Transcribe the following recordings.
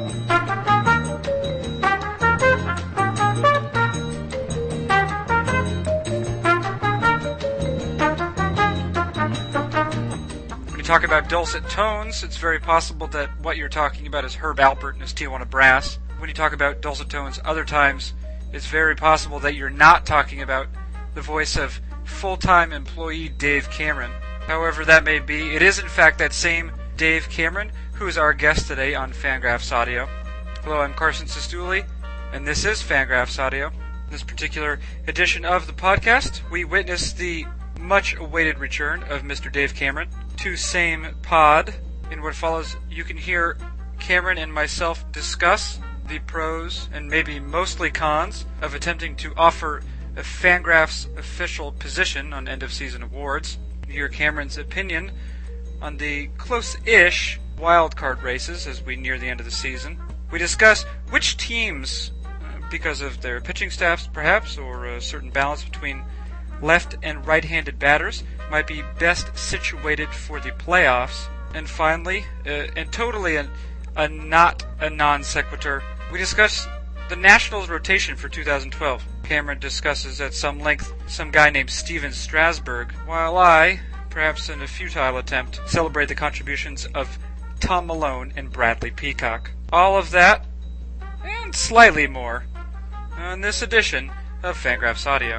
When you talk about dulcet tones, it's very possible that what you're talking about is Herb Alpert and his Tijuana Brass. When you talk about dulcet tones, other times it's very possible that you're not talking about the voice of full-time employee Dave Cameron. However that may be, it is in fact that same Dave Cameron who is our guest today on Fangraphs Audio. Hello, I'm Carson Cistulli, and this is Fangraphs Audio. In this particular edition of the podcast, we witness the much awaited return of Mr. Dave Cameron to same pod. In what follows, you can hear Cameron and myself discuss the pros and maybe mostly cons of attempting to offer a Fangraphs official position on end of season awards. Hear Cameron's opinion on the close-ish wildcard races as we near the end of the season. We discuss which teams, uh, because of their pitching staffs perhaps, or a certain balance between left and right-handed batters, might be best situated for the playoffs. And finally, uh, and totally a, a not a non sequitur, we discuss the Nationals rotation for 2012. Cameron discusses at some length some guy named Stephen Strasburg, while I, perhaps in a futile attempt, celebrate the contributions of Tom Milone and Bradley Peacock. All of that, and slightly more, on this edition of Fangraphs Audio.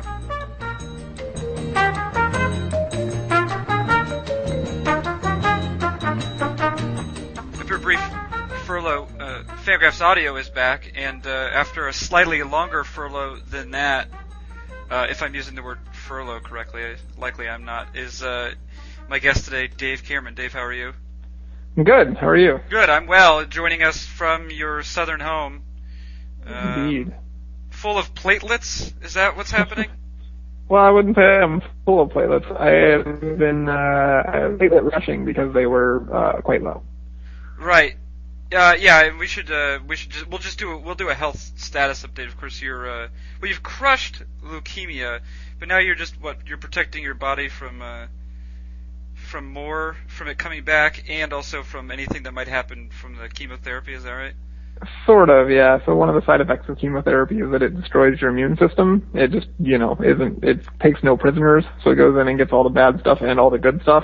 After a brief furlough, uh, Fangraphs Audio is back, and uh, after a slightly longer furlough than that, uh, if I'm using the word furlough correctly, likely I'm not, is uh, my guest today, Dave Cameron. Dave, how are you? Good. How are you? Good, I'm well. Joining us from your southern home. Indeed. Full of platelets? Is that what's happening? Well, I wouldn't say I'm full of platelets. I have been uh, platelet rushing because they were uh, quite low. Right. Uh, yeah, and we should uh, we should just we'll just do a, we'll do a health status update. Of course, you're uh, well, you've crushed leukemia, but now you're just what you're protecting your body from uh, from more from it coming back, and also from anything that might happen from the chemotherapy. Is that right? Sort of, yeah. So one of the side effects of chemotherapy is that it destroys your immune system. It just, you know, isn't, it takes no prisoners. So it goes in and gets all the bad stuff and all the good stuff.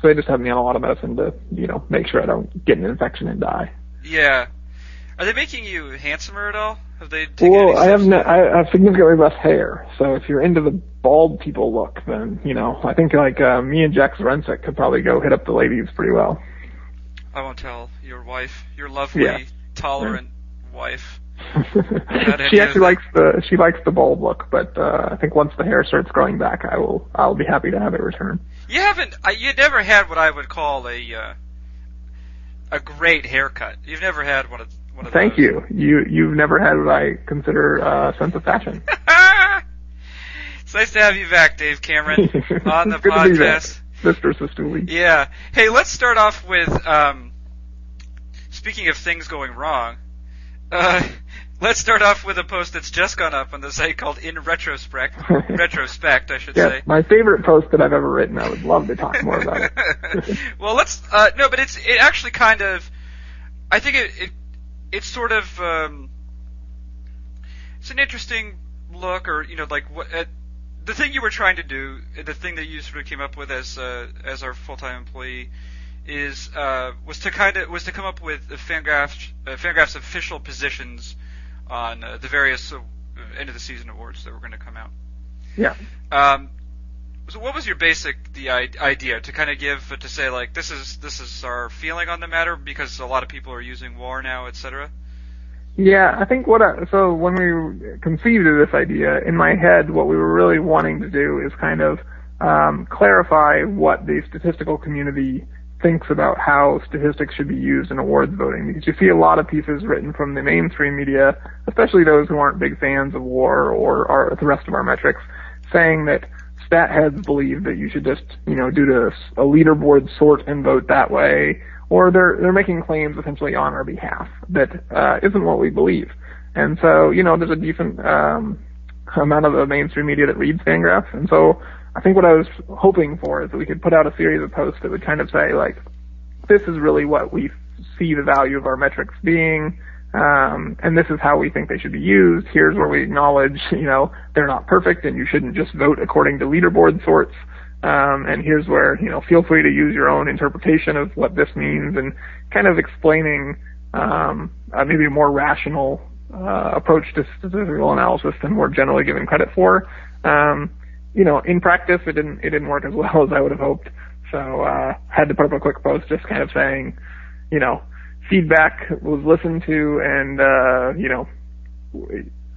So they just have me on a lot of medicine to, you know, make sure I don't get an infection and die. Yeah. Are they making you handsomer at all? Have they taken Well, I have no, I have significantly less hair. So if you're into the bald people look, then, you know, I think like, uh, me and Jack Zduriencik could probably go hit up the ladies pretty well. I won't tell your wife, your lovely, Yeah. tolerant wife. she actually likes the she likes the bald look, but uh, I think once the hair starts growing back, I will I'll be happy to have it return. You haven't. I, you never had what I would call a uh, a great haircut. You've never had one of Thank you. You you've never had what I consider a sense of fashion. it's nice to have you back, Dave Cameron, on the It's good to be back, podcast. Mr. Cistulli. Yeah. Hey, let's start off with. Um, speaking of things going wrong, uh, let's start off with a post that's just gone up on the site called In Retrospect. retrospect, I should Yeah, say. my favorite post that I've ever written. I would love to talk more about it. well, let's uh, no, but it's it actually kind of. I think it it it's sort of um, it's an interesting look, or you know, like what uh, the thing you were trying to do, the thing that you sort of came up with as uh, as our full time employee is uh, was to kind of was to come up with the Fangraphs uh, Fangraphs official positions on uh, the various uh, end of the season awards that were going to come out. Yeah. Um, so what was your basic the idea to kind of give to say like this is this is our feeling on the matter because a lot of people are using war now, etc. Yeah, I think what I, so when we conceived of this idea in my head, what we were really wanting to do is kind of um, clarify what the statistical community thinks about how statistics should be used in awards voting. Because you see a lot of pieces written from the mainstream media, especially those who aren't big fans of war or our, the rest of our metrics, saying that stat heads believe that you should just, you know, do to a leaderboard sort and vote that way, or they're they're making claims essentially on our behalf that uh, isn't what we believe. And so, you know, there's a decent um, amount of the mainstream media that reads Fangraphs, and so I think what I was hoping for is that we could put out a series of posts that would kind of say like, this is really what we see the value of our metrics being. Um, and this is how we think they should be used. Here's where we acknowledge, you know, they're not perfect and you shouldn't just vote according to leaderboard sorts. Um, and here's where, you know, feel free to use your own interpretation of what this means and kind of explaining, um, uh, maybe a more rational, uh, approach to statistical analysis than we're generally given credit for. Um, you know, in practice, it didn't, it didn't work as well as I would have hoped. So, uh, had to put up a quick post just kind of saying, you know, feedback was listened to and, uh, you know,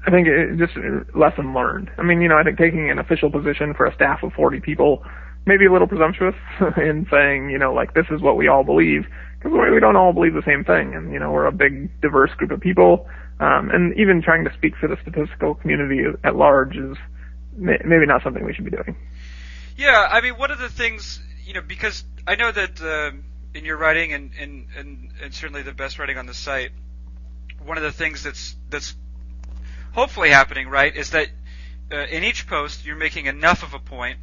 I think it just lesson learned. I mean, you know, I think taking an official position for a staff of 40 people may be a little presumptuous in saying, you know, like this is what we all believe because we don't all believe the same thing, and you know, we're a big, diverse group of people, um, and even trying to speak for the statistical community at large is maybe not something we should be doing. Yeah, I mean, one of the things, you know, because I know that. Uh, in your writing and, and, and, and certainly the best writing on the site, one of the things that's that's hopefully happening, right, is that uh, in each post you're making enough of a point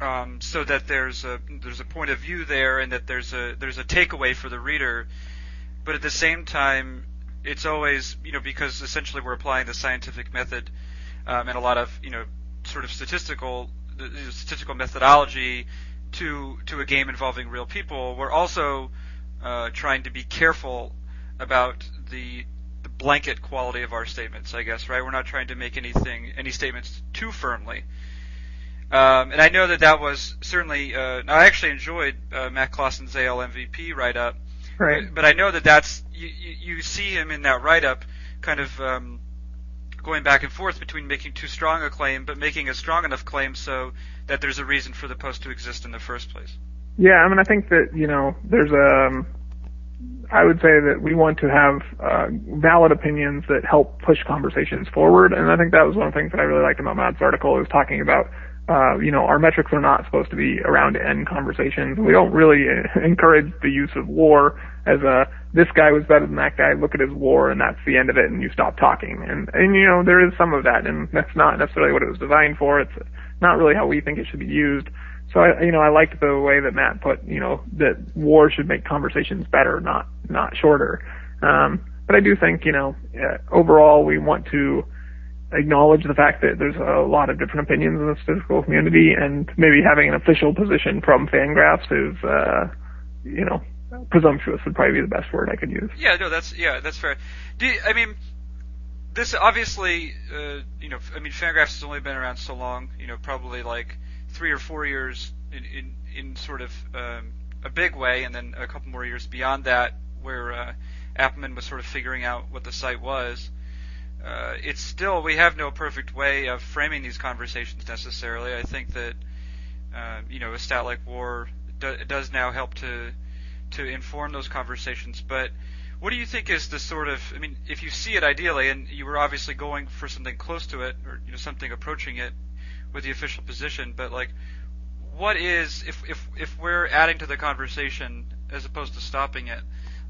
um, so that there's a there's a point of view there and that there's a there's a takeaway for the reader, but at the same time it's always you know because essentially we're applying the scientific method um, and a lot of you know sort of statistical statistical methodology to to a game involving real people, we're also uh, trying to be careful about the the blanket quality of our statements. I guess right. We're not trying to make anything any statements too firmly. Um, and I know that that was certainly. Uh, I actually enjoyed uh, Matt Klaassen's AL MVP write up. Right. But, but, I know that that's you, you, you see him in that write up, kind of um, going back and forth between making too strong a claim, but making a strong enough claim so that there's a reason for the post to exist in the first place. Yeah, I mean, I think that you know, there's a. Um, I would say that we want to have uh, valid opinions that help push conversations forward, and I think that was one of the things that I really liked about Matt's article is talking about. Uh, you know, our metrics are not supposed to be around end conversations. We don't really encourage the use of war as a this guy was better than that guy. Look at his war, and that's the end of it, and you stop talking. And and you know, there is some of that, and that's not necessarily what it was designed for. It's not really how we think it should be used. So I, you know, I liked the way that Matt put, you know, that war should make conversations better, not not shorter. Um, but I do think, you know, uh, overall we want to acknowledge the fact that there's a lot of different opinions in the statistical community, and maybe having an official position from Fangraphs is, uh, you know, presumptuous would probably be the best word I could use. Yeah, no, that's yeah, that's fair. Do you, I mean, this obviously, uh, you know, I mean, Fangraphs has only been around so long. You know, probably like three or four years in in, in sort of um, a big way, and then a couple more years beyond that, where uh, Appelman was sort of figuring out what the site was. Uh, it's still we have no perfect way of framing these conversations necessarily. I think that uh, you know a stat like war do, does now help to to inform those conversations, but what do you think is the sort of? I mean, if you see it ideally, and you were obviously going for something close to it, or you know something approaching it with the official position, but like, what is if if if we're adding to the conversation as opposed to stopping it?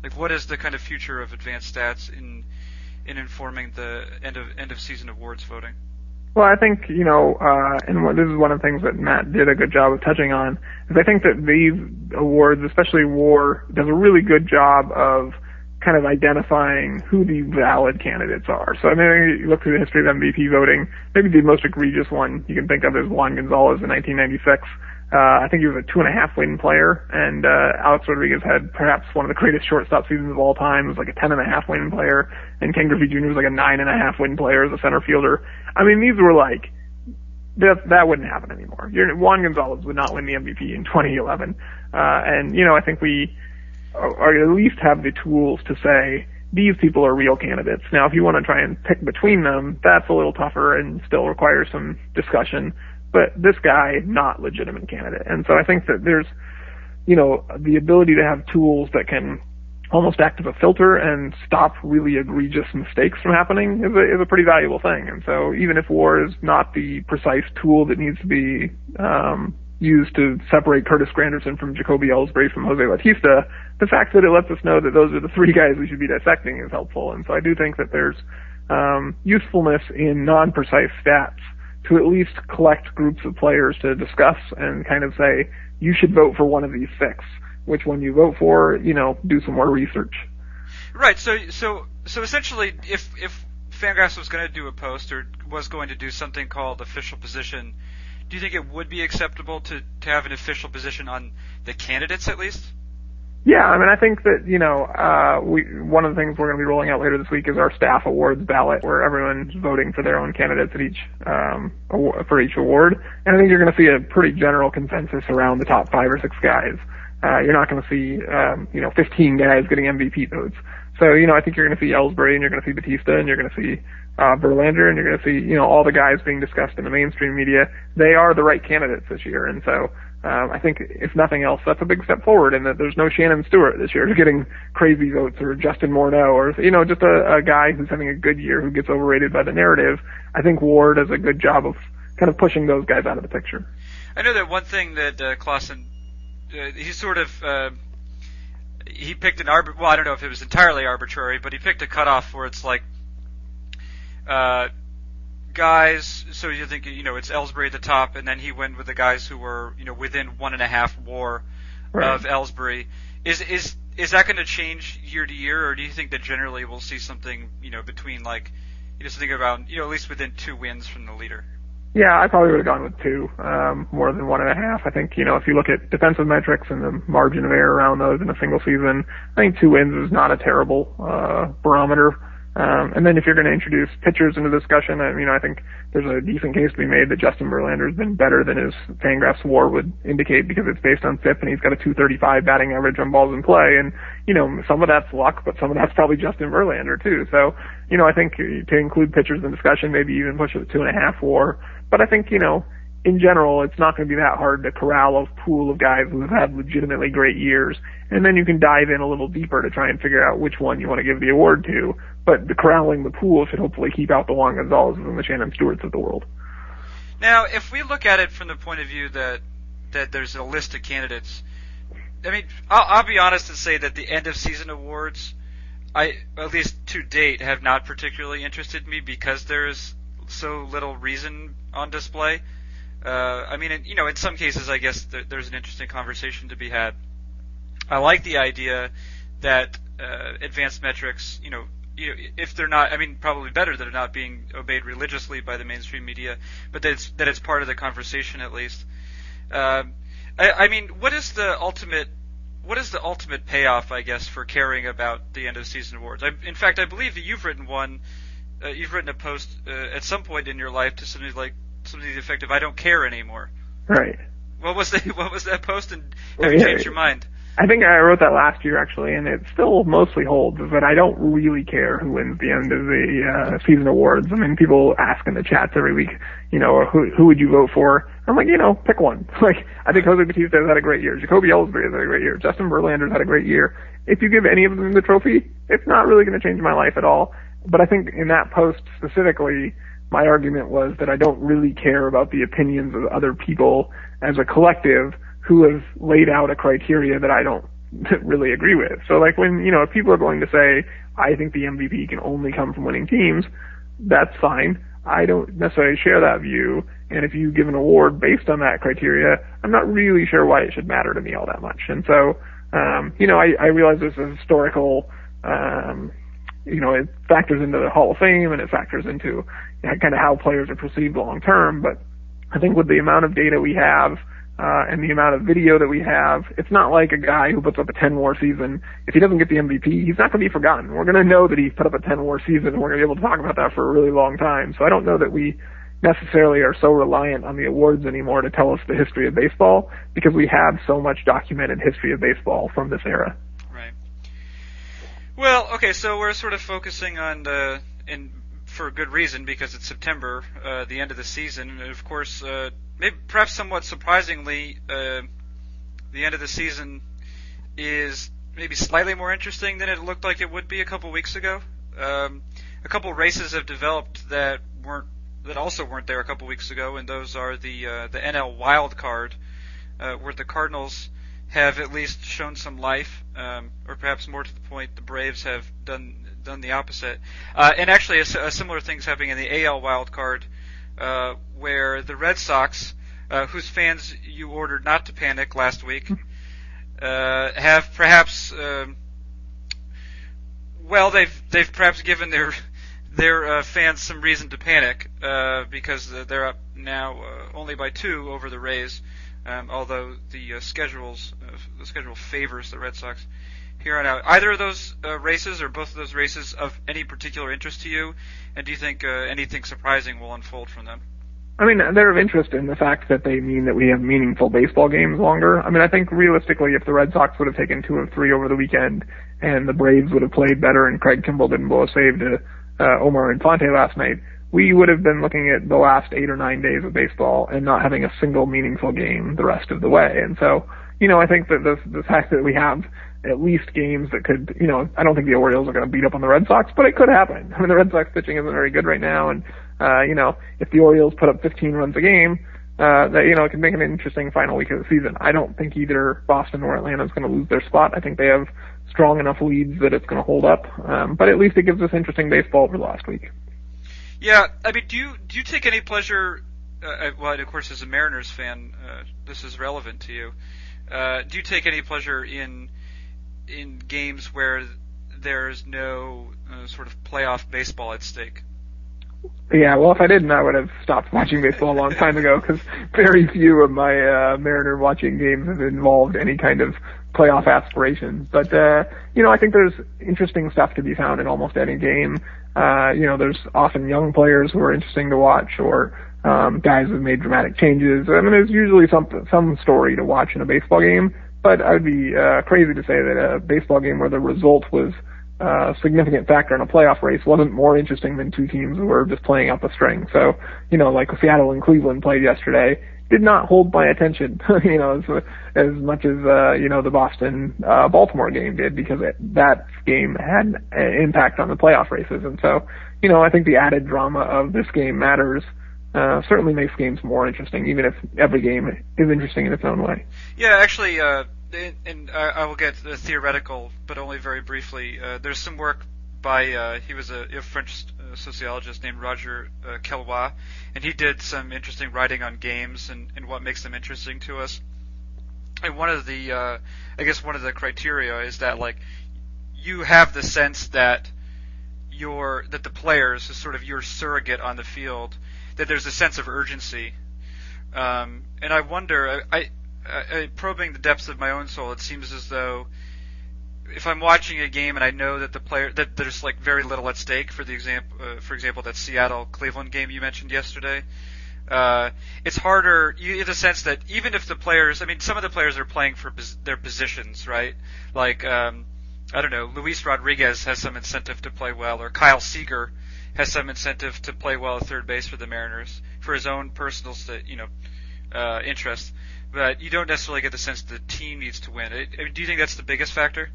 Like, what is the kind of future of advanced stats in in informing the end of end of season awards voting? Well, I think you know, uh, and what, this is one of the things that Matt did a good job of touching on is I think that these awards, especially War, does a really good job of kind of identifying who the valid candidates are. So I mean, you look through the history of MVP voting, maybe the most egregious one you can think of is Juan Gonzalez in 1996. Uh, I think he was a two and a half win player, and uh, Alex Rodriguez had perhaps one of the greatest shortstop seasons of all time. It was like a ten and a half win player, and Ken Griffey Jr. was like a nine and a half win player as a center fielder. I mean, these were like that that wouldn't happen anymore. Juan Gonzalez would not win the MVP in 2011, uh, and you know I think we or at least have the tools to say these people are real candidates. Now, if you want to try and pick between them, that's a little tougher and still requires some discussion. But this guy, not legitimate candidate. And so I think that there's, you know, the ability to have tools that can almost act as a filter and stop really egregious mistakes from happening is a, is a pretty valuable thing. And so even if war is not the precise tool that needs to be um, used to separate Curtis Granderson from Jacoby Ellsbury from Jose Bautista, the fact that it lets us know that those are the three guys we should be dissecting is helpful. And so I do think that there's um, usefulness in non-precise stats to at least collect groups of players to discuss and kind of say, you should vote for one of these six. which one you vote for, you know, do some more research. Right. So so so essentially, if if Fangraphs was going to do a post or was going to do something called official position, do you think it would be acceptable to to have an official position on the candidates at least? Yeah, I mean, I think that you know, uh, we one of the things we're going to be rolling out later this week is our staff awards ballot, where everyone's voting for their own candidates at each um, for each award, and I think you're going to see a pretty general consensus around the top five or six guys. Uh, you're not going to see, um, you know, 15 guys getting MVP votes. So, you know, I think you're going to see Ellsbury and you're going to see Bautista and you're going to see uh, Verlander and you're going to see, you know, all the guys being discussed in the mainstream media. They are the right candidates this year, and so um, I think if nothing else, that's a big step forward in that there's no Shannon Stewart this year getting crazy votes or Justin Morneau or, you know, just a, a guy who's having a good year who gets overrated by the narrative. I think WAR does a good job of kind of pushing those guys out of the picture. I know that one thing that uh, Klaassen, uh, he sort of, uh, he picked an arbit, well, I don't know if it was entirely arbitrary, but he picked a cutoff where it's like, uh, guys. So you think you know it's Ellsbury at the top, and then he went with the guys who were you know within one and a half WAR right. of Ellsbury. Is is is that going to change year to year, or do you think that generally we'll see something you know between like you know something around you know at least within two wins from the leader? Yeah, I probably would have gone with two, um, more than one and a half. I think, you know, if you look at defensive metrics and the margin of error around those in a single season, I think two wins is not a terrible, uh, barometer um, and then if you're going to introduce pitchers into the discussion, I mean, I think there's a decent case to be made that Justin Verlander has been better than his Fangraphs WAR would indicate because it's based on FIP and he's got a 235 batting average on balls in play. And you know, some of that's luck, but some of that's probably Justin Verlander too. So, you know, I think to include pitchers in discussion, maybe even push it to two and a half WAR. But I think you know in general, it's not going to be that hard to corral a pool of guys who have had legitimately great years. And then you can dive in a little deeper to try and figure out which one you want to give the award to. But the corralling the pool should hopefully keep out the Juan Gonzalez's and the Shannon Stewarts of the world. Now, if we look at it from the point of view that that there's a list of candidates, I mean, I'll, I'll be honest and say that the end of season awards, I at least to date have not particularly interested me because there is so little reason on display. Uh, I mean, you know, in some cases, I guess th- there's an interesting conversation to be had. I like the idea that uh, advanced metrics, you know, you know, if they're not, I mean, probably better that they're not being obeyed religiously by the mainstream media, but that it's that it's part of the conversation at least. Um, I, I mean, what is the ultimate? What is the ultimate payoff, I guess, for caring about the end of season awards? I, in fact, I believe that you've written one. Uh, you've written a post uh, at some point in your life to somebody like something to the effect of "I don't care anymore." Right. What was the what was that post, and have you changed your mind? I think I wrote that last year actually, and it still mostly holds. That I don't really care who wins the end of the uh, season awards. I mean, people ask in the chats every week, you know, who who would you vote for? I'm like, you know, pick one. Like, I think Jose Bautista has had a great year. Jacoby Ellsbury has had a great year. Justin Verlander's had a great year. If you give any of them the trophy, it's not really going to change my life at all. But I think in that post specifically, my argument was that I don't really care about the opinions of other people as a collective who have laid out a criteria that I don't really agree with. So like when, you know, if people are going to say, I think the MVP can only come from winning teams, that's fine. I don't necessarily share that view. And if you give an award based on that criteria, I'm not really sure why it should matter to me all that much. And so, um, you know, I, I realize this is historical, um, you know, it factors into the Hall of Fame and it factors into kind of how players are perceived long term. But I think with the amount of data we have, uh, and the amount of video that we have, it's not like a guy who puts up a 10 war season. If he doesn't get the MVP, he's not going to be forgotten. We're going to know that he put up a 10 war season and we're going to be able to talk about that for a really long time. So I don't know that we necessarily are so reliant on the awards anymore to tell us the history of baseball because we have so much documented history of baseball from this era. Well, okay, so we're sort of focusing on the in for good reason because it's September, uh, the end of the season, and of course, uh, maybe perhaps somewhat surprisingly, uh, the end of the season is maybe slightly more interesting than it looked like it would be a couple weeks ago. Um, a couple races have developed that weren't that also weren't there a couple weeks ago, and those are the uh, the NL Wild Card, uh, where the Cardinals have at least shown some life, um, or perhaps more to the point, the Braves have done done the opposite. Uh, and actually, a, a similar thing's happening in the AL wild card, uh, where the Red Sox, uh, whose fans you ordered not to panic last week, uh, have perhaps, um, well, they've they've perhaps given their their uh, fans some reason to panic uh, because they're up now uh, only by two over the Rays. Um, although the uh, schedules uh, the schedule favors the Red Sox here on out. Either of those uh, races or both of those races of any particular interest to you, and do you think uh, anything surprising will unfold from them? I mean, they're of interest in the fact that they mean that we have meaningful baseball games longer. I mean, I think realistically, if the Red Sox would have taken two of three over the weekend, and the Braves would have played better, and Craig Kimbrel didn't blow a save to uh, Omar Infante last night, we would have been looking at the last eight or nine days of baseball and not having a single meaningful game the rest of the way. And so, you know, I think that the the fact that we have at least games that could, you know, I don't think the Orioles are going to beat up on the Red Sox, but it could happen. I mean, the Red Sox pitching isn't very good right now, and uh, you know, if the Orioles put up 15 runs a game, uh, that you know, it can make an interesting final week of the season. I don't think either Boston or Atlanta is going to lose their spot. I think they have strong enough leads that it's going to hold up. Um, but at least it gives us interesting baseball over the last week. Yeah, I mean, do you do you take any pleasure? Uh, well, of course, as a Mariners fan, uh, this is relevant to you. Uh, do you take any pleasure in in games where there's no uh, sort of playoff baseball at stake? Yeah, well, if I didn't, I would have stopped watching baseball a long time ago because very few of my uh, Mariner watching games have involved any kind of playoff aspirations. But uh, you know, I think there's interesting stuff to be found in almost any game. Uh, you know, there's often young players who are interesting to watch, or um, guys who've made dramatic changes. I mean, there's usually some some story to watch in a baseball game. But I would be uh, crazy to say that a baseball game where the result was uh, significant factor in a playoff race wasn't more interesting than two teams who were just playing out the string. So, you know, like Seattle and Cleveland played yesterday, did not hold my attention, you know, as, as much as, uh, you know, the Boston, uh, Baltimore game did because it, that game had an impact on the playoff races. And so, you know, I think the added drama of this game matters. Uh, certainly makes games more interesting, even if every game is interesting in its own way. Yeah, actually, uh, and I will get the theoretical, but only very briefly. Uh, there's some work by uh, he was a, a French uh, sociologist named Roger uh, and he did some interesting writing on games and, and what makes them interesting to us. And one of the, uh, I guess one of the criteria is that like you have the sense that your that the players is sort of your surrogate on the field, that there's a sense of urgency. Um, and I wonder, I, uh, probing the depths of my own soul, it seems as though if I'm watching a game and I know that the player that there's like very little at stake for the example, uh, for example, that Seattle Cleveland game you mentioned yesterday, uh, it's harder. You get the sense that even if the players, I mean, some of the players are playing for pos- their positions, right? Like, um, I don't know, Luis Rodriguez has some incentive to play well, or Kyle Seager has some incentive to play well at third base for the Mariners for his own personal, you know, uh, interest but you don't necessarily get the sense the team needs to win. do you think that's the biggest factor?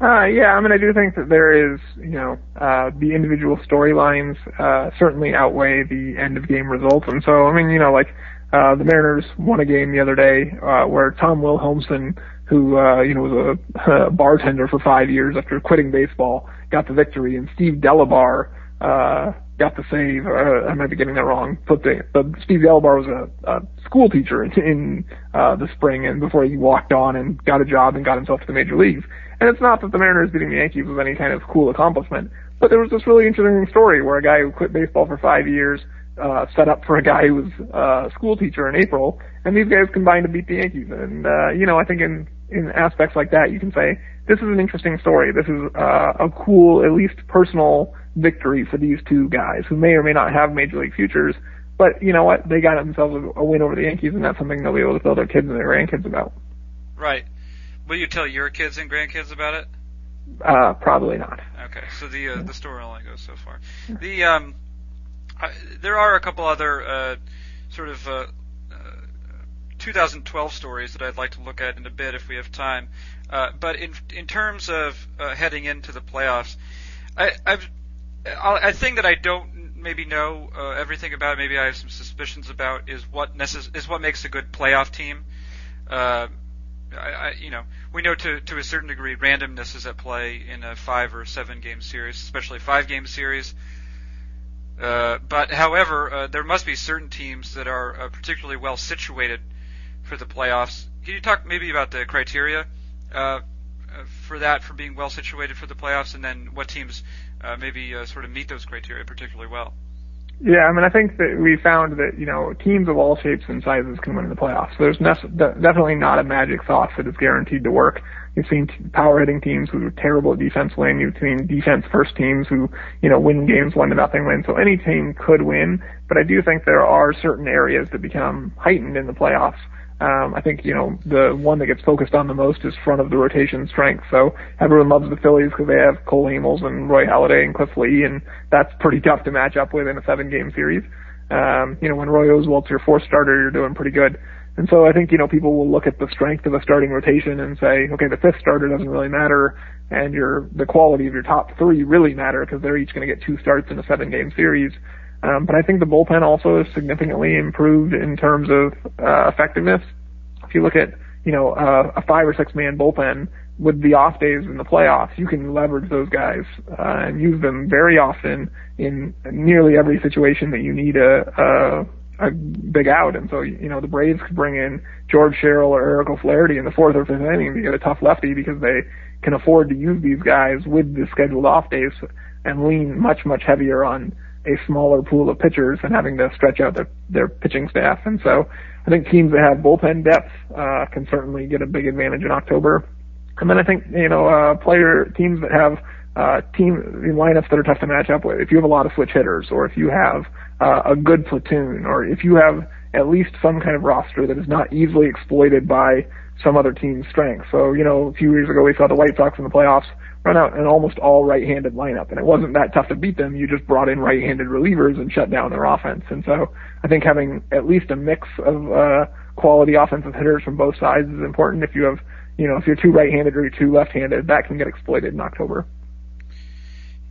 Uh, yeah, I mean, I do think that there is, you know, uh, the individual storylines, uh, certainly outweigh the end of game results. And so, I mean, you know, like, uh, the Mariners won a game the other day, uh, where Tom Wilhelmsen, who, uh, you know, was a, a bartender for five years after quitting baseball, got the victory, and Steve Delabar, uh, got the save. Uh, I might be getting that wrong. But, the, but Steve Delabar was a, a school teacher in, in uh, the spring, and before he walked on and got a job and got himself to the major leagues. And it's not that the Mariners beating the Yankees was any kind of cool accomplishment, but there was this really interesting story where a guy who quit baseball for five years uh, set up for a guy who was uh, a school teacher in April, and these guys combined to beat the Yankees. And uh, you know, I think in in aspects like that, you can say this is an interesting story. This is uh, a cool, at least personal victory for these two guys who may or may not have major league futures. But you know what? They got themselves a win over the Yankees, and that's something they'll be able to tell their kids and their grandkids about. Right. Will you tell your kids and grandkids about it? Uh, probably not. Okay, so the uh, the story only goes so far. The um, uh, there are a couple other uh, sort of uh, uh, 2012 stories that I'd like to look at in a bit if we have time. Uh, but in in terms of uh, heading into the playoffs, I, I've a thing that I don't maybe know uh, everything about, maybe I have some suspicions about, is what necess- is what makes a good playoff team. Uh, I, I, you know, we know to to a certain degree randomness is at play in a five or seven game series, especially five game series. Uh, but however, uh, there must be certain teams that are uh, particularly well situated for the playoffs. Can you talk maybe about the criteria? uh, for that for being well situated for the playoffs, and then what teams uh, maybe uh, sort of meet those criteria particularly well? Yeah, I mean, I think that we found that you know teams of all shapes and sizes can win in the playoffs. There's ne- definitely not a magic sauce that is guaranteed to work. You've seen power hitting teams who are terrible at defense win. You've seen defense first teams who, you know, win games one to nothing win. So any team could win, but I do think there are certain areas that become heightened in the playoffs. Um, I think, you know, the one that gets focused on the most is front of the rotation strength. So everyone loves the Phillies because they have Cole Hamels and Roy Halladay and Cliff Lee, and that's pretty tough to match up with in a seven game series. Um, you know, when Roy Oswalt's your fourth starter, you're doing pretty good. And so I think, you know, people will look at the strength of a starting rotation and say, okay, the fifth starter doesn't really matter and your, the quality of your top three really matter because they're each going to get two starts in a seven game series. Um, but I think the bullpen also is significantly improved in terms of, uh, effectiveness. If you look at, you know, uh, a five or six man bullpen with the off days in the playoffs, you can leverage those guys, uh, and use them very often in nearly every situation that you need a, a a big out. And so, you know, the Braves could bring in George Sherrill or Eric O'Flaherty in the fourth or fifth inning to get a tough lefty because they can afford to use these guys with the scheduled off days and lean much, much heavier on a smaller pool of pitchers and having to stretch out their, their pitching staff. And so I think teams that have bullpen depth, uh, can certainly get a big advantage in October. And then I think, you know, uh, player teams that have, uh, team lineups that are tough to match up with. If you have a lot of switch hitters or if you have, uh, a good platoon, or if you have at least some kind of roster that is not easily exploited by some other team's strength. So, you know, a few years ago we saw the White Sox in the playoffs run out an almost all right-handed lineup, and it wasn't that tough to beat them. You just brought in right-handed relievers and shut down their offense. And so, I think having at least a mix of uh, quality offensive hitters from both sides is important. If you have, you know, if you're too right-handed or you're too left-handed, that can get exploited in October.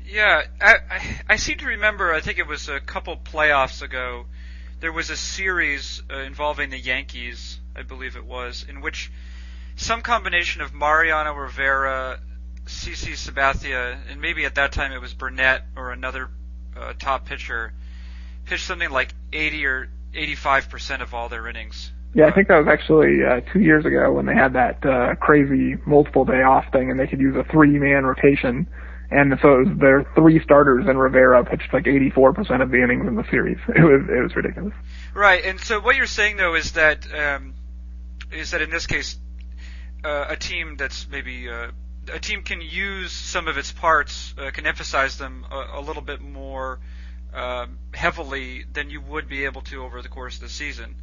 Yeah, I, I, I seem to remember. I think it was a couple playoffs ago. There was a series uh, involving the Yankees, I believe it was, in which some combination of Mariano Rivera, CC Sabathia, and maybe at that time it was Burnett or another uh, top pitcher, pitched something like 80 or 85 percent of all their innings. Yeah, I think that was actually uh, two years ago when they had that uh, crazy multiple day off thing, and they could use a three man rotation and so it was their three starters and Rivera pitched like 84% of the innings in the series. It was it was ridiculous. Right, and so what you're saying though is that um, is that in this case, uh, a team that's maybe uh, a team can use some of its parts, uh, can emphasize them a, a little bit more um, heavily than you would be able to over the course of the season.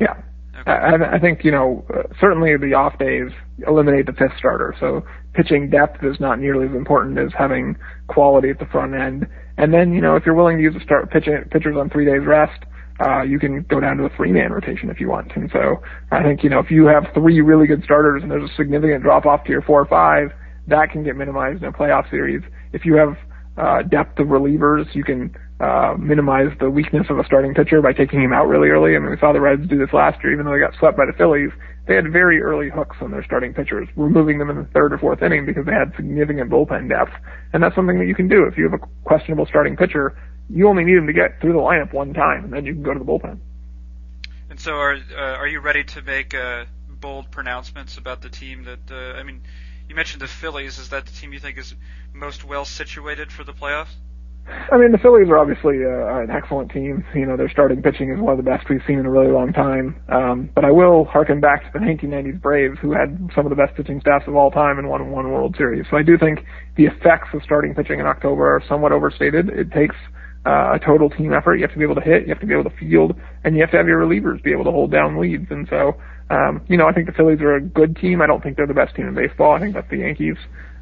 Yeah. Okay. I, I think you know uh, certainly the off days eliminate the fifth starter, so pitching depth is not nearly as important as having quality at the front end. And then you know if you're willing to use the start pitching pitchers on three days rest, uh, you can go down to a three man rotation if you want. And so I think you know if you have three really good starters and there's a significant drop off to your four or five, that can get minimized in a playoff series. If you have uh, depth of relievers, you can uh, minimize the weakness of a starting pitcher by taking him out really early. I mean, we saw the Reds do this last year, even though they got swept by the Phillies. They had very early hooks on their starting pitchers, removing them in the third or fourth inning because they had significant bullpen depth. And that's something that you can do. If you have a questionable starting pitcher, you only need him to get through the lineup one time, and then you can go to the bullpen. And so, are uh, are you ready to make uh, bold pronouncements about the team that? Uh, I mean, you mentioned the Phillies. Is that the team you think is most well situated for the playoffs? I mean, the Phillies are obviously uh, an excellent team. You know, their starting pitching is one of the best we've seen in a really long time. Um, but I will harken back to the 1990s Braves, who had some of the best pitching staffs of all time and won one World Series. So I do think the effects of starting pitching in October are somewhat overstated. It takes uh, a total team effort. You have to be able to hit, you have to be able to field, and you have to have your relievers be able to hold down leads. And so, um, you know, I think the Phillies are a good team. I don't think they're the best team in baseball. I think that's the Yankees.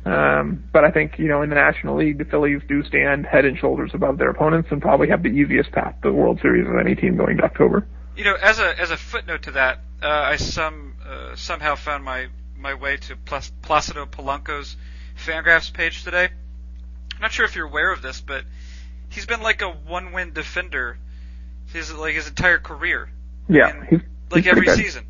Um, but I think, you know, in the National League, the Phillies do stand head and shoulders above their opponents and probably have the easiest path to the World Series of any team going to October. You know, as a as a footnote to that, uh, I some uh, somehow found my my way to Placido Polanco's Fangraphs page today. I'm not sure if you're aware of this, but he's been like a one-win defender his like his entire career. Yeah, he's, like he's every season.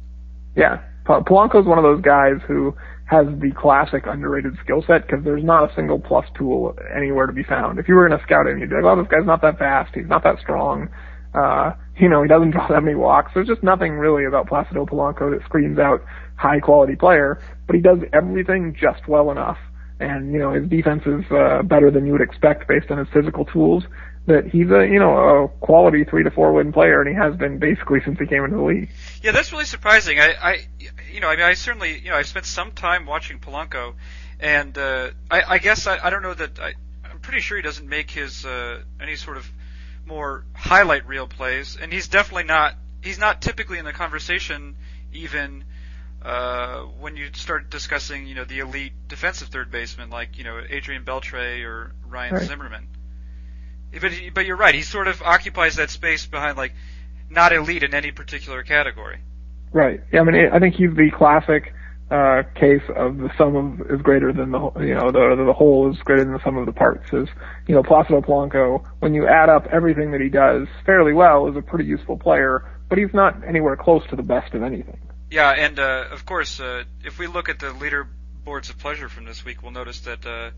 Yeah, Polanco's one of those guys who has the classic underrated skill set because there's not a single plus tool anywhere to be found. If you were going to scout him, you'd be like, "Oh, this guy's not that fast. He's not that strong. Uh, You know, he doesn't draw that many walks. There's just nothing really about Placido Polanco that screams out high quality player, but he does everything just well enough. And, you know, his defense is uh, better than you would expect based on his physical tools. That he's a, you know, a quality three to four win player, and he has been basically since he came into the league. Yeah, that's really surprising. I, I you know, I mean, I certainly, you know, I've spent some time watching Polanco, and uh, I, I guess I, I don't know that I, I'm pretty sure he doesn't make his uh, any sort of more highlight reel plays, and he's definitely not. He's not typically in the conversation even uh, when you start discussing, you know, the elite defensive third baseman like you know Adrian Beltre or Ryan right. Zimmerman. But but you're right. He sort of occupies that space behind like not elite in any particular category. Right. Yeah. I mean, I think he's the classic uh, case of the sum of is greater than the you know the the whole is greater than the sum of the parts. Is you know Placido Polanco when you add up everything that he does fairly well is a pretty useful player, but he's not anywhere close to the best of anything. Yeah, and uh, of course, uh, if we look at the leaderboards of pleasure from this week, we'll notice that uh,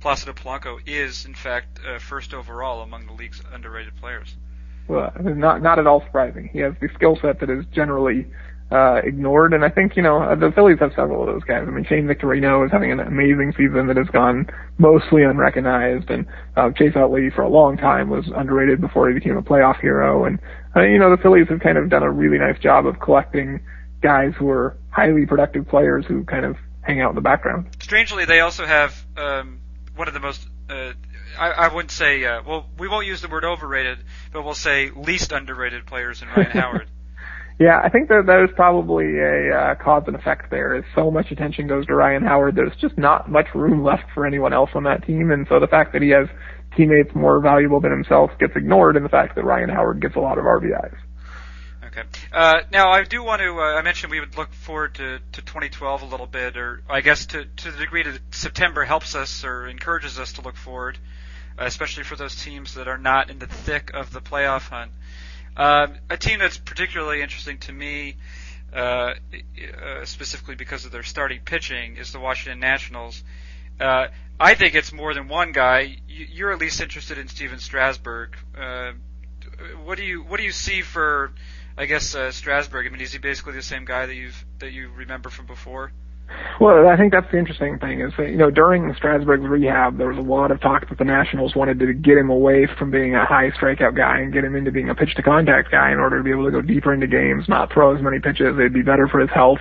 Placido Polanco is in fact uh, first overall among the league's underrated players. Well, not not at all surprising. He has the skill set that is generally uh, ignored. And I think, you know, the Phillies have several of those guys. I mean, Shane Victorino is having an amazing season that has gone mostly unrecognized. And, uh, Chase Utley for a long time was underrated before he became a playoff hero. And, uh, you know, the Phillies have kind of done a really nice job of collecting guys who are highly productive players who kind of hang out in the background. Strangely, they also have, um, one of the most, uh, I, I wouldn't say, uh, well, we won't use the word overrated, but we'll say least underrated players in Ryan Howard. Yeah, I think that there's probably a uh, cause and effect there. As so much attention goes to Ryan Howard, there's just not much room left for anyone else on that team, and so the fact that he has teammates more valuable than himself gets ignored in the fact that Ryan Howard gets a lot of RBIs. Okay. Uh, now I do want to. Uh, I mentioned we would look forward to, to 2012 a little bit, or I guess to to the degree that September helps us or encourages us to look forward, uh, especially for those teams that are not in the thick of the playoff hunt. Uh, a team that's particularly interesting to me, uh, uh, specifically because of their starting pitching, is the Washington Nationals. Uh, I think it's more than one guy. You're at least interested in Stephen Strasburg. Uh, what do you what do you see for, I guess uh, Strasburg? I mean, is he basically the same guy that you've that you remember from before? Well, I think that's the interesting thing is that, you know, during Strasburg's rehab, there was a lot of talk that the Nationals wanted to get him away from being a high strikeout guy and get him into being a pitch to contact guy in order to be able to go deeper into games, not throw as many pitches. It'd be better for his health.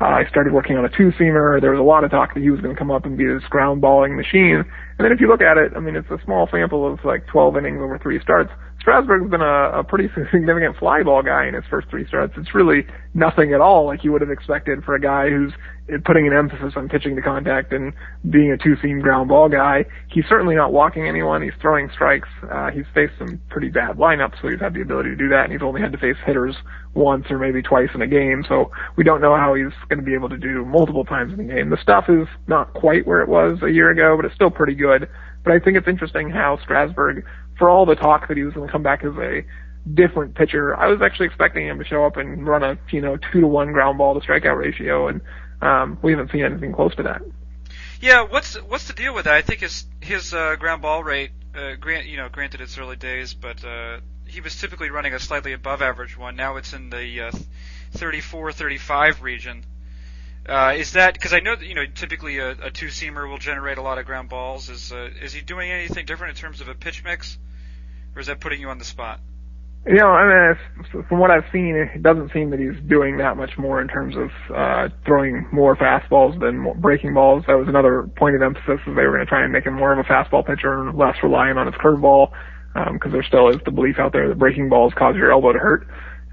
Uh, I started working on a two seamer. There was a lot of talk that he was going to come up and be this ground balling machine. And then if you look at it, I mean, it's a small sample of like 12 innings over three starts. Strasburg's been a, a pretty significant fly ball guy in his first three starts. It's really nothing at all like you would have expected for a guy who's putting an emphasis on pitching to contact and being a two-seam ground ball guy. He's certainly not walking anyone. He's throwing strikes. Uh, he's faced some pretty bad lineups, so he's had the ability to do that, and he's only had to face hitters once or maybe twice in a game, so we don't know how he's going to be able to do multiple times in a game. The stuff is not quite where it was a year ago, but it's still pretty good. But I think it's interesting how Strasburg, for all the talk that he was going to come back as a different pitcher, I was actually expecting him to show up and run a, you know, two to one ground ball to strikeout ratio, and um, we haven't seen anything close to that. Yeah, what's what's the deal with that? I think his his uh, ground ball rate, uh, grant you know, granted it's early days, but uh, he was typically running a slightly above average one. Now it's in the uh, 34, 35 region. Uh, is that because I know that you know typically a, a two seamer will generate a lot of ground balls? Is uh, is he doing anything different in terms of a pitch mix, or is that putting you on the spot? You know, I mean, from what I've seen, it doesn't seem that he's doing that much more in terms of uh, throwing more fastballs than breaking balls. That was another point of emphasis is they were going to try and make him more of a fastball pitcher and less reliant on his curveball, because um, there still is the belief out there that breaking balls cause your elbow to hurt.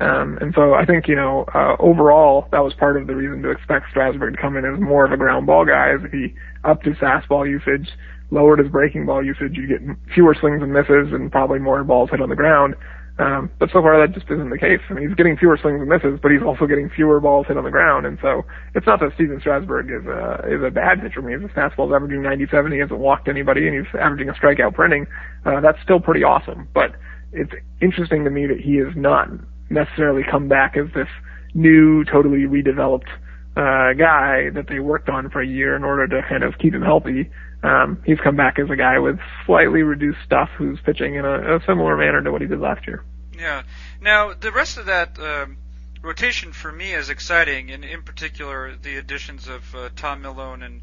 Um, and so I think, you know, uh, overall, that was part of the reason to expect Strasburg to come in as more of a ground ball guy. Is if he upped his fastball usage, lowered his breaking ball usage, you get fewer swings and misses and probably more balls hit on the ground. Um, but so far that just isn't the case. I mean, he's getting fewer swings and misses, but he's also getting fewer balls hit on the ground. And so it's not that Stephen Strasburg is a, is a bad pitcher. I mean, his fastball's averaging 97. He hasn't walked anybody and he's averaging a strikeout per inning. Uh, that's still pretty awesome. But it's interesting to me that he has not necessarily come back as this new, totally redeveloped, uh, guy that they worked on for a year in order to kind of keep him healthy. Um, he's come back as a guy with slightly reduced stuff who's pitching in a, a similar manner to what he did last year. Yeah. Now the rest of that um, rotation for me is exciting, and in particular the additions of uh, Tom Milone and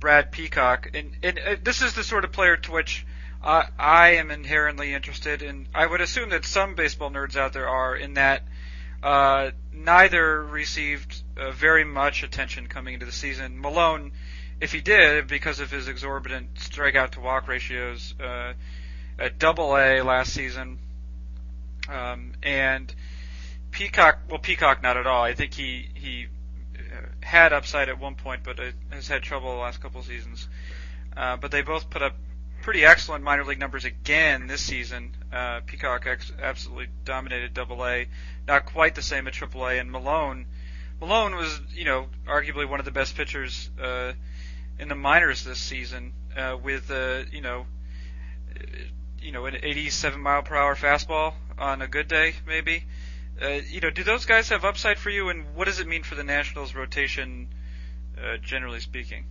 Brad Peacock. And, and uh, this is the sort of player to which uh, I am inherently interested, and I would assume that some baseball nerds out there are. In that uh, neither received uh, very much attention coming into the season. Milone, if he did, because of his exorbitant strikeout to walk ratios uh, at Double A last season, um, and Peacock, well, Peacock not at all. I think he he uh, had upside at one point, but has had trouble the last couple seasons. Uh, but they both put up pretty excellent minor league numbers again this season. Uh, Peacock ex- absolutely dominated Double A, not quite the same at Triple A. And Milone, Milone was you know arguably one of the best pitchers uh, in the minors this season uh, with uh, you know uh, you know an 87 mile per hour fastball on a good day maybe. Uh, you know, do those guys have upside for you, and what does it mean for the Nationals' rotation, uh, generally speaking?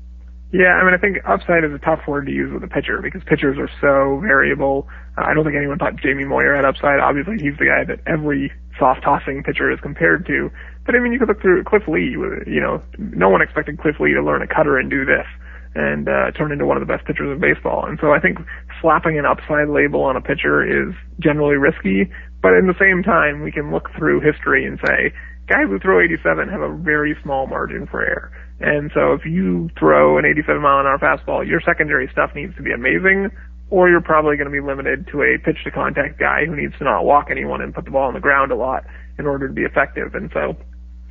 Yeah, I mean, I think upside is a tough word to use with a pitcher because pitchers are so variable. Uh, I don't think anyone thought Jamie Moyer had upside. Obviously, he's the guy that every soft tossing pitcher is compared to. But I mean, you could look through Cliff Lee. You know, no one expected Cliff Lee to learn a cutter and do this and uh, turn into one of the best pitchers in baseball. And so I think slapping an upside label on a pitcher is generally risky. But in the same time, we can look through history and say guys who throw 87 have a very small margin for error. And so if you throw an 87 mile an hour fastball, your secondary stuff needs to be amazing, or you're probably going to be limited to a pitch to contact guy who needs to not walk anyone and put the ball on the ground a lot in order to be effective. And so,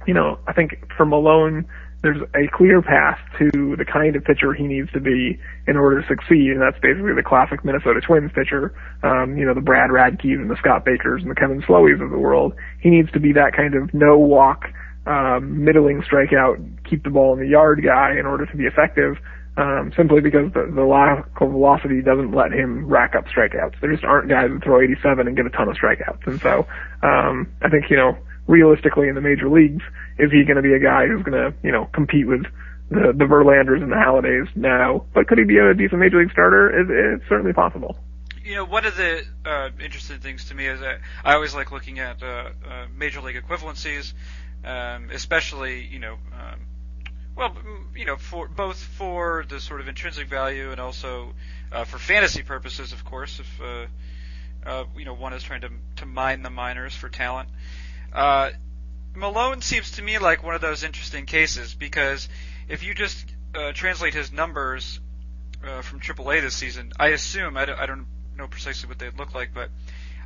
you know, I think for Milone, there's a clear path to the kind of pitcher he needs to be in order to succeed, and that's basically the classic Minnesota Twins pitcher. Um, you know, the Brad Radkes and the Scott Bakers and the Kevin Sloweys of the world. He needs to be that kind of no walk um, middling strikeout, keep the ball in the yard guy in order to be effective. Um, simply because the, the of velocity doesn't let him rack up strikeouts. There just aren't guys that throw 87 and get a ton of strikeouts. And so, um, I think, you know, realistically in the major leagues, is he going to be a guy who's going to, you know, compete with the, the Verlanders and the Halladays? No. But could he be a decent major league starter? It, it's certainly possible. You know, one of the uh, interesting things to me is that I always like looking at uh, uh, major league equivalencies um, especially you know, um, well, you know, for both for the sort of intrinsic value and also uh, for fantasy purposes, of course, if uh, uh, you know one is trying to to mine the minors for talent. Uh, Milone seems to me like one of those interesting cases because if you just uh, translate his numbers uh, from AAA this season, I assume I don't, I don't know precisely what they'd look like, but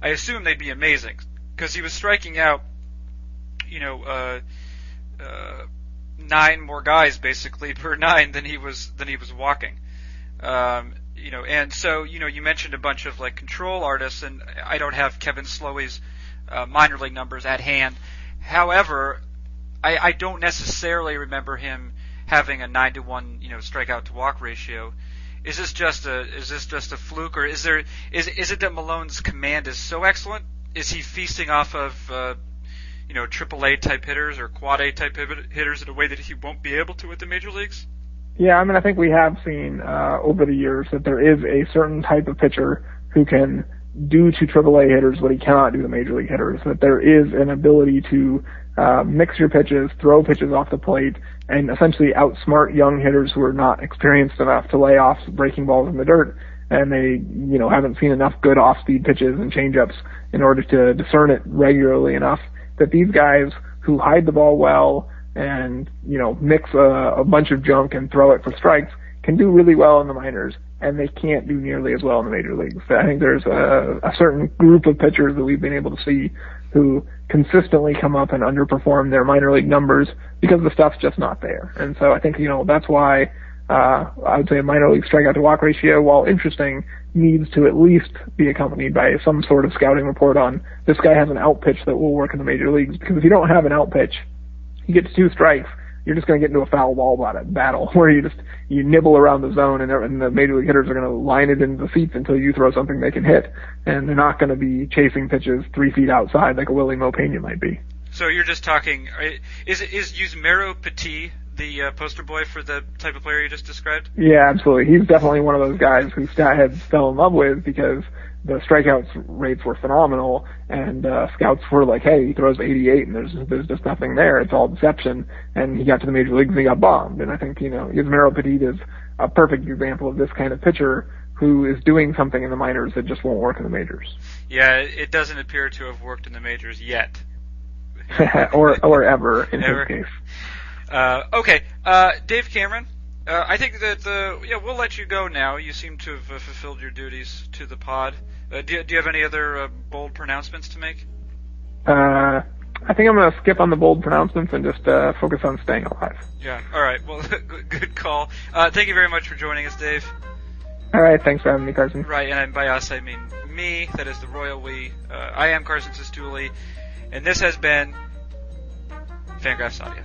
I assume they'd be amazing because he was striking out you know, uh, uh, nine more guys basically per nine than he was than he was walking. Um, you know, and so you know, you mentioned a bunch of like control artists, and I don't have Kevin Slowey's uh, minor league numbers at hand. However, I, I don't necessarily remember him having a nine to one, you know, strikeout to walk ratio. Is this just a is this just a fluke, or is there is is it that Milone's command is so excellent? Is he feasting off of uh, you know, triple A type hitters or quad A type hitters in a way that he won't be able to at the major leagues? Yeah, I mean, I think we have seen uh, over the years that there is a certain type of pitcher who can do to triple A hitters what he cannot do to major league hitters. That there is an ability to uh, mix your pitches, throw pitches off the plate, and essentially outsmart young hitters who are not experienced enough to lay off breaking balls in the dirt and they, you know, haven't seen enough good off-speed pitches and changeups in order to discern it regularly enough that these guys who hide the ball well and, you know, mix a, a bunch of junk and throw it for strikes can do really well in the minors and they can't do nearly as well in the major leagues. I think there's a, a certain group of pitchers that we've been able to see who consistently come up and underperform their minor league numbers because the stuff's just not there. And so I think, you know, that's why uh, I would say a minor league strikeout to walk ratio, while interesting, needs to at least be accompanied by some sort of scouting report on this guy has an out pitch that will work in the major leagues. Because if you don't have an out pitch, he gets two strikes, you're just going to get into a foul ball battle where you just you nibble around the zone and, and the major league hitters are going to line it into the seats until you throw something they can hit, and they're not going to be chasing pitches three feet outside like a Wily Mo Pena might be. So you're just talking. Is is Yusmeiro Petit the uh, poster boy for the type of player you just described? Yeah, absolutely. He's definitely one of those guys who Statheads fell in love with because the strikeouts rates were phenomenal, and uh, scouts were like, "Hey, he throws 88, and there's there's just nothing there. It's all deception." And he got to the major leagues and he got bombed. And I think you know Yusmeiro Petit is a perfect example of this kind of pitcher who is doing something in the minors that just won't work in the majors. Yeah, it doesn't appear to have worked in the majors yet. or or ever in Ever. his case. Uh, okay, uh, Dave Cameron. Uh, I think that yeah, we'll let you go now. You seem to have uh, fulfilled your duties to the pod. Uh, do, you, do you have any other uh, bold pronouncements to make? Uh, I think I'm going to skip on the bold pronouncements and just uh, focus on staying alive. Yeah. All right. Well, good- good call. Uh, thank you very much for joining us, Dave. All right, thanks for having me, Carson. Right, and by us I mean me. That is the royal we. Uh, I am Carson Cistulli, and this has been Fangraphs Audio.